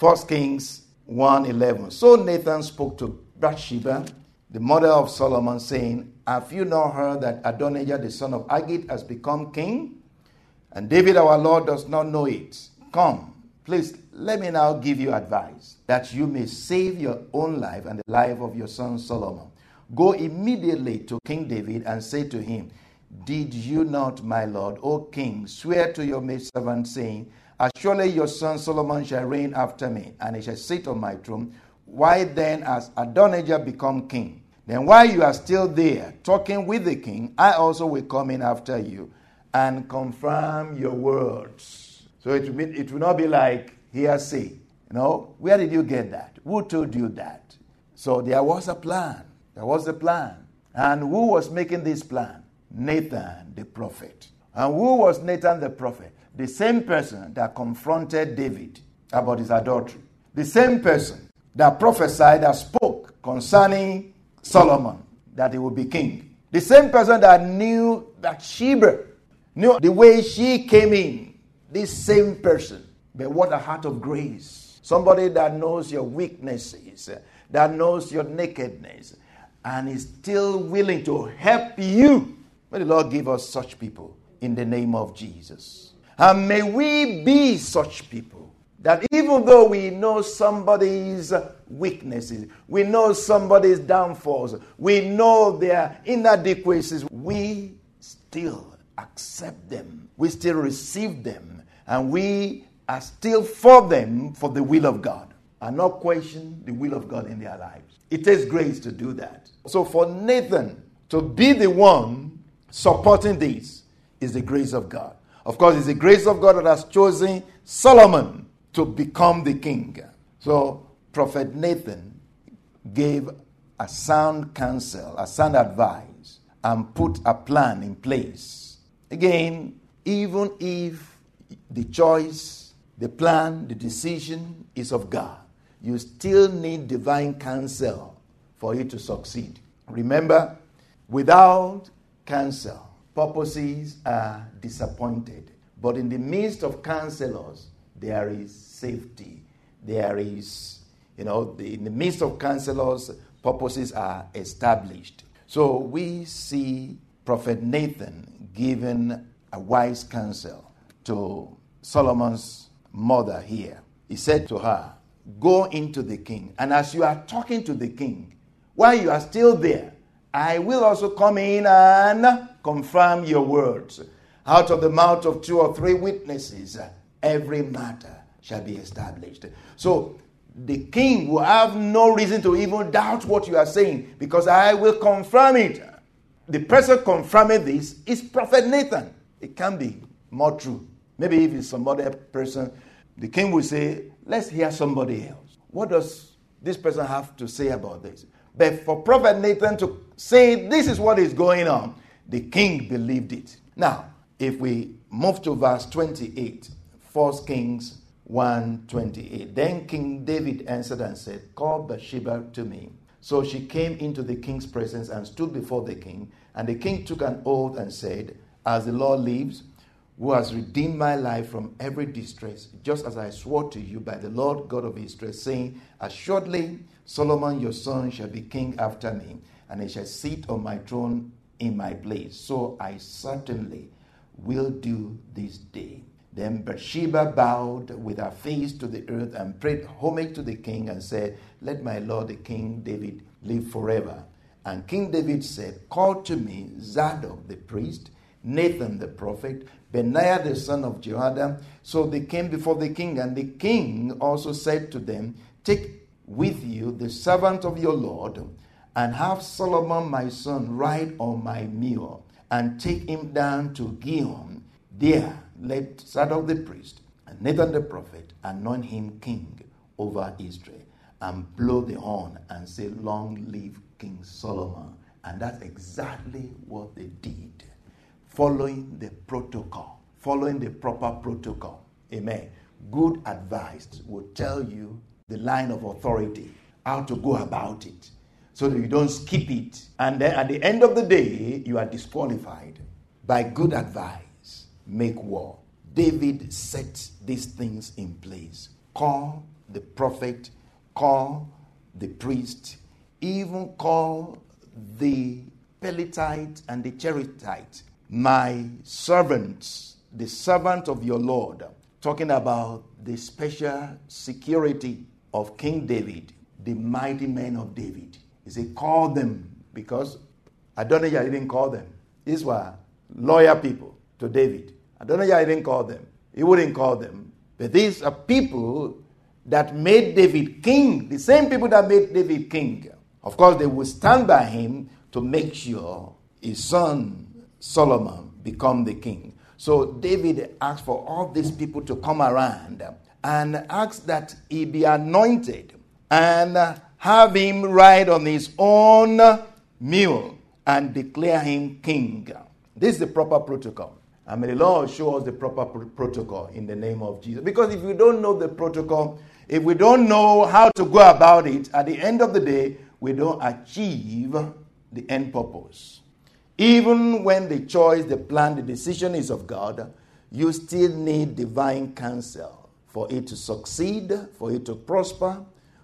1 Kings 1:11. So Nathan spoke to Bathsheba, the mother of Solomon, saying, Have you not heard that Adonijah the son of Haggith has become king? And David our Lord does not know it. Come, please let me now give you advice that you may save your own life and the life of your son Solomon. Go immediately to King David and say to him, Did you not, my lord, O king, swear to your maidservant, saying, As surely your son Solomon shall reign after me, and he shall sit on my throne? Why then has Adonijah become king? Then while you are still there talking with the king, I also will come in after you and confirm your words. So it will, be, it will not be like hearsay. You know, where did you get that? Who told you that? So there was a plan. There was a plan. And who was making this plan? Nathan the prophet. And who was Nathan the prophet? The same person that confronted David about his adultery. The same person that prophesied, that spoke concerning Solomon, that he would be king. The same person that knew Bathsheba, knew the way she came in. This same person. But what a heart of grace. Somebody that knows your weaknesses, that knows your nakedness, and is still willing to help you. May the Lord give us such people in the name of Jesus. And may we be such people that even though we know somebody's weaknesses, we know somebody's downfalls, we know their inadequacies, we still accept them, we still receive them, and we are still for them for the will of God and not question the will of God in their lives. It takes grace to do that. So for Nathan to be the one supporting this is the grace of God. Of course, it's the grace of God that has chosen Solomon to become the king. So Prophet Nathan gave a sound counsel, a sound advice, and put a plan in place. Again, even if the choice, the plan, the decision is of God, you still need divine counsel for you to succeed. Remember, without counsel, purposes are disappointed. But in the midst of counselors, there is safety. There is, you know, the, in the midst of counselors, purposes are established. So we see Prophet Nathan giving a wise counsel to Solomon's mother here. He said to her, Go into the king. And as you are talking to the king, while you are still there, I will also come in and confirm your words. Out of the mouth of two or three witnesses, every matter shall be established. So the king will have no reason to even doubt what you are saying because I will confirm it. The person confirming this is Prophet Nathan. It can be more true. Maybe if it's some other person, the king will say, Let's hear somebody else. What does this person have to say about this? But for Prophet Nathan to say this is what is going on, the king believed it. Now, if we move to verse 28, 1 Kings 1 28. Then King David answered and said, Call Bathsheba to me. So she came into the king's presence and stood before the king. And the king took an oath and said, As the Lord lives, who has redeemed my life from every distress, just as I swore to you by the Lord God of Israel, saying, Assuredly, Solomon your son shall be king after me, and he shall sit on my throne in my place. So I certainly will do this day. Then Bathsheba bowed with her face to the earth and prayed homage to the king and said, Let my lord the king David live forever. And King David said, Call to me Zadok the priest, Nathan the prophet, Benaiah the son of Jehoiada. So they came before the king, and the king also said to them, Take with you the servant of your Lord, and have Solomon my son ride on my mule, and take him down to Gihon. There let Zadok the priest and Nathan the prophet anoint him king over Israel and blow the horn and say, Long live King Solomon. And that's exactly what they did, following the protocol, following the proper protocol. Amen. Good advice will tell you the line of authority, how to go about it, so that you don't skip it. And then at the end of the day, you are disqualified. By good advice, make war. David set these things in place. Call the prophet, call the priest, even call the Pelethite and the Cherethite, my servants, the servant of your Lord, talking about the special security of King David, the mighty men of David. He said, call them because Adonijah didn't call them. These were loyal people to David. Adonijah didn't call them. He wouldn't call them. But these are people that made David king, the same people that made David king. Of course, they would stand by him to make sure his son Solomon become the king. So David asked for all these people to come around and asked that he be anointed and have him ride on his own mule and declare him king. This is the proper protocol. I mean, the Lord show us the proper pr- protocol in the name of Jesus. Because if we don't know the protocol, if we don't know how to go about it, at the end of the day, we don't achieve the end purpose. Even when the choice, the plan, the decision is of God, you still need divine counsel for it to succeed, for it to prosper,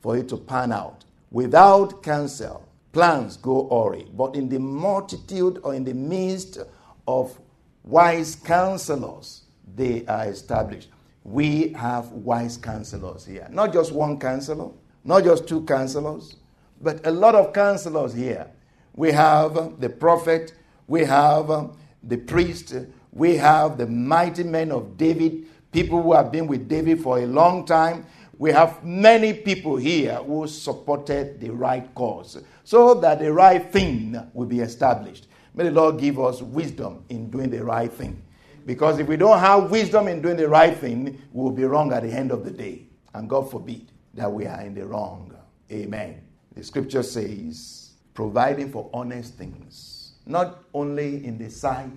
for it to pan out. Without counsel, plans go awry. But in the multitude or in the midst of wise counselors, they are established. We have wise counselors here. Not just one counselor, not just two counselors, but a lot of counselors here. We have the prophet, we have the priest, we have the mighty men of David, people who have been with David for a long time. We have many people here who supported the right cause so that the right thing will be established. May the Lord give us wisdom in doing the right thing. Because if we don't have wisdom in doing the right thing, we will be wrong at the end of the day. And God forbid that we are in the wrong. Amen. The scripture says, providing for honest things, not only in the sight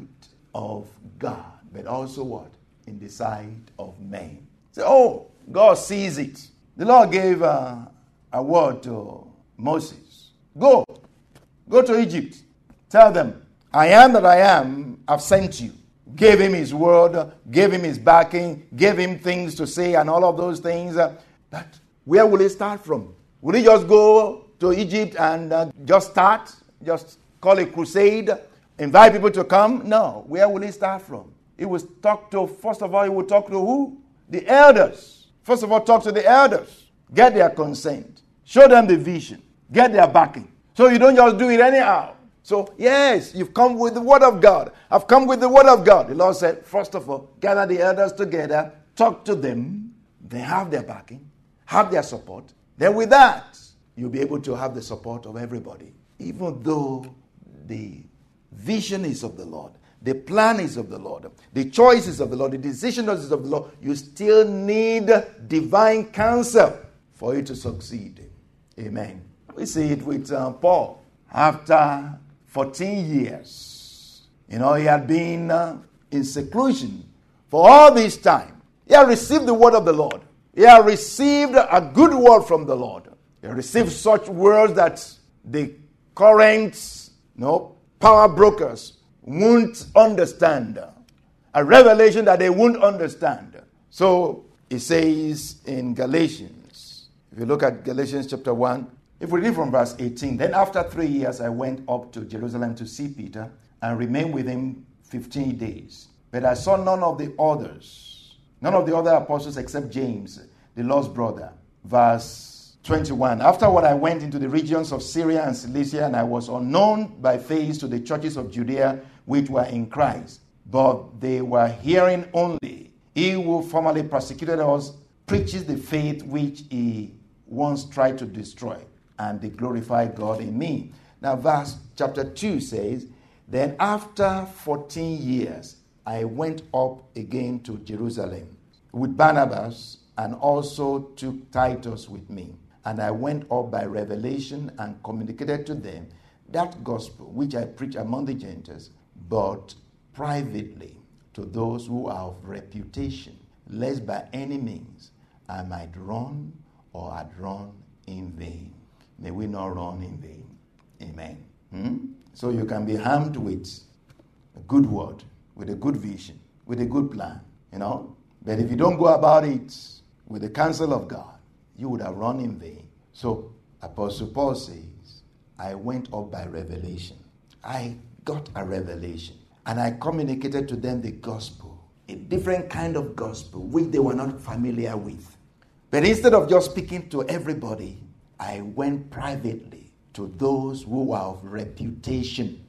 of God, but also what? In the sight of men. Say, oh, God sees it. The Lord gave uh, a word to Moses Go, go to Egypt. Tell them, I am that I am, I've sent you. Gave him his word, gave him his backing, gave him things to say, and all of those things. But where will he start from? Will he just go to Egypt and uh, just start? Just call a crusade? Invite people to come? No. Where will he start from? He will talk to, first of all, he will talk to who? The elders. First of all, talk to the elders. Get their consent. Show them the vision. Get their backing. So you don't just do it anyhow. So, yes, you've come with the word of God. I've come with the word of God. The Lord said, first of all, gather the elders together, talk to them. They have their backing, have their support. Then, with that, you'll be able to have the support of everybody. Even though the vision is of the Lord, the plan is of the Lord, the choices of the Lord, the decisions is of the Lord, you still need divine counsel for you to succeed. Amen. We see it with uh, Paul. After 14 years, you know, he had been uh, in seclusion for all this time. He had received the word of the Lord. He had received a good word from the Lord. He received such words that the current you know, power brokers won't understand. A revelation that they won't understand. So it says in Galatians, if you look at Galatians chapter 1, if we read from verse 18, then after three years I went up to Jerusalem to see Peter and remained with him 15 days. But I saw none of the others, none of the other apostles except James, the lost brother. Verse 21. Afterward, I went into the regions of Syria and Cilicia, and I was unknown by face to the churches of Judea which were in Christ. But they were hearing only. He who formerly persecuted us preaches the faith which he once tried to destroy and they glorify God in me. Now, verse chapter 2 says, Then after 14 years, I went up again to Jerusalem with Barnabas and also took Titus with me. And I went up by revelation and communicated to them that gospel which I preach among the Gentiles, but privately to those who are of reputation, lest by any means I might run or had run in vain. May we not run in vain. Amen. Hmm? So you can be armed with a good word, with a good vision, with a good plan, you know. But if you don't go about it with the counsel of God, you would have run in vain. So Apostle Paul says, I went up by revelation. I got a revelation and I communicated to them the gospel, a different kind of gospel which they were not familiar with. But instead of just speaking to everybody, I went privately to those who were of reputation,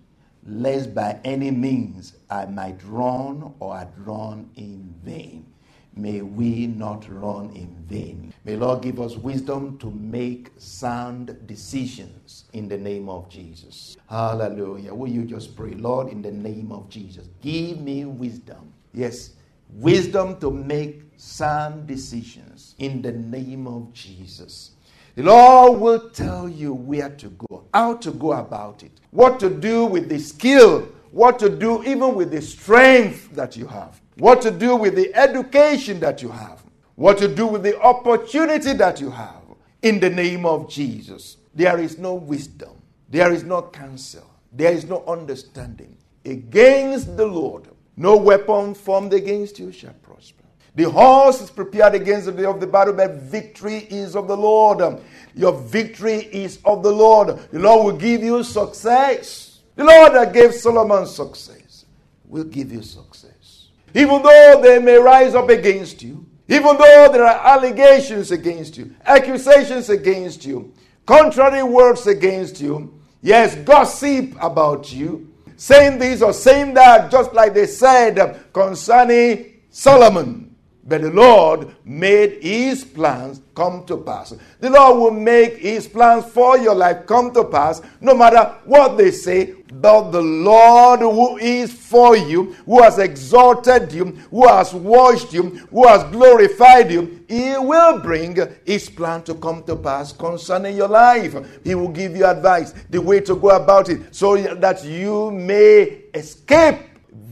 lest by any means I might run or had run in vain. May we not run in vain. May Lord give us wisdom to make sound decisions in the name of Jesus. Hallelujah. Will you just pray, Lord, in the name of Jesus? Give me wisdom. Yes, wisdom to make sound decisions in the name of Jesus. The Lord will tell you where to go, how to go about it, what to do with the skill, what to do even with the strength that you have what to do with the education that you have, what to do with the opportunity that you have. In the name of Jesus, there is no wisdom, there is no counsel, there is no understanding against the Lord. No weapon formed against you shall prosper. The horse is prepared against the day of the battle, but victory is of the Lord. Your victory is of the Lord. The Lord will give you success. The Lord that gave Solomon success will give you success. Even though they may rise up against you, even though there are allegations against you, accusations against you, contrary words against you, yes, gossip about you, saying this or saying that, just like they said concerning Solomon. But the Lord made his plans come to pass. The Lord will make his plans for your life come to pass, no matter what they say. But the Lord who is for you, who has exalted you, who has washed you, who has glorified you, he will bring his plan to come to pass concerning your life. He will give you advice, the way to go about it, so that you may escape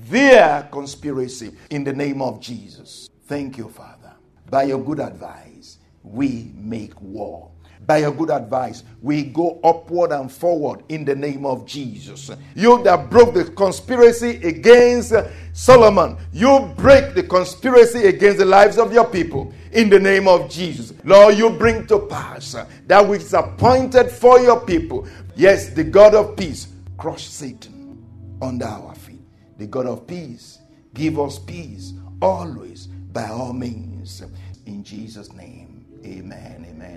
their conspiracy in the name of Jesus. Thank you, Father. By your good advice, we make war. By your good advice, we go upward and forward in the name of Jesus. You that broke the conspiracy against uh, Solomon, you break the conspiracy against the lives of your people in the name of Jesus. Lord, you bring to pass that which is appointed for your people. Yes, the God of peace, crush Satan under our feet. The God of peace, give us peace always by all means. In Jesus' name, amen. Amen.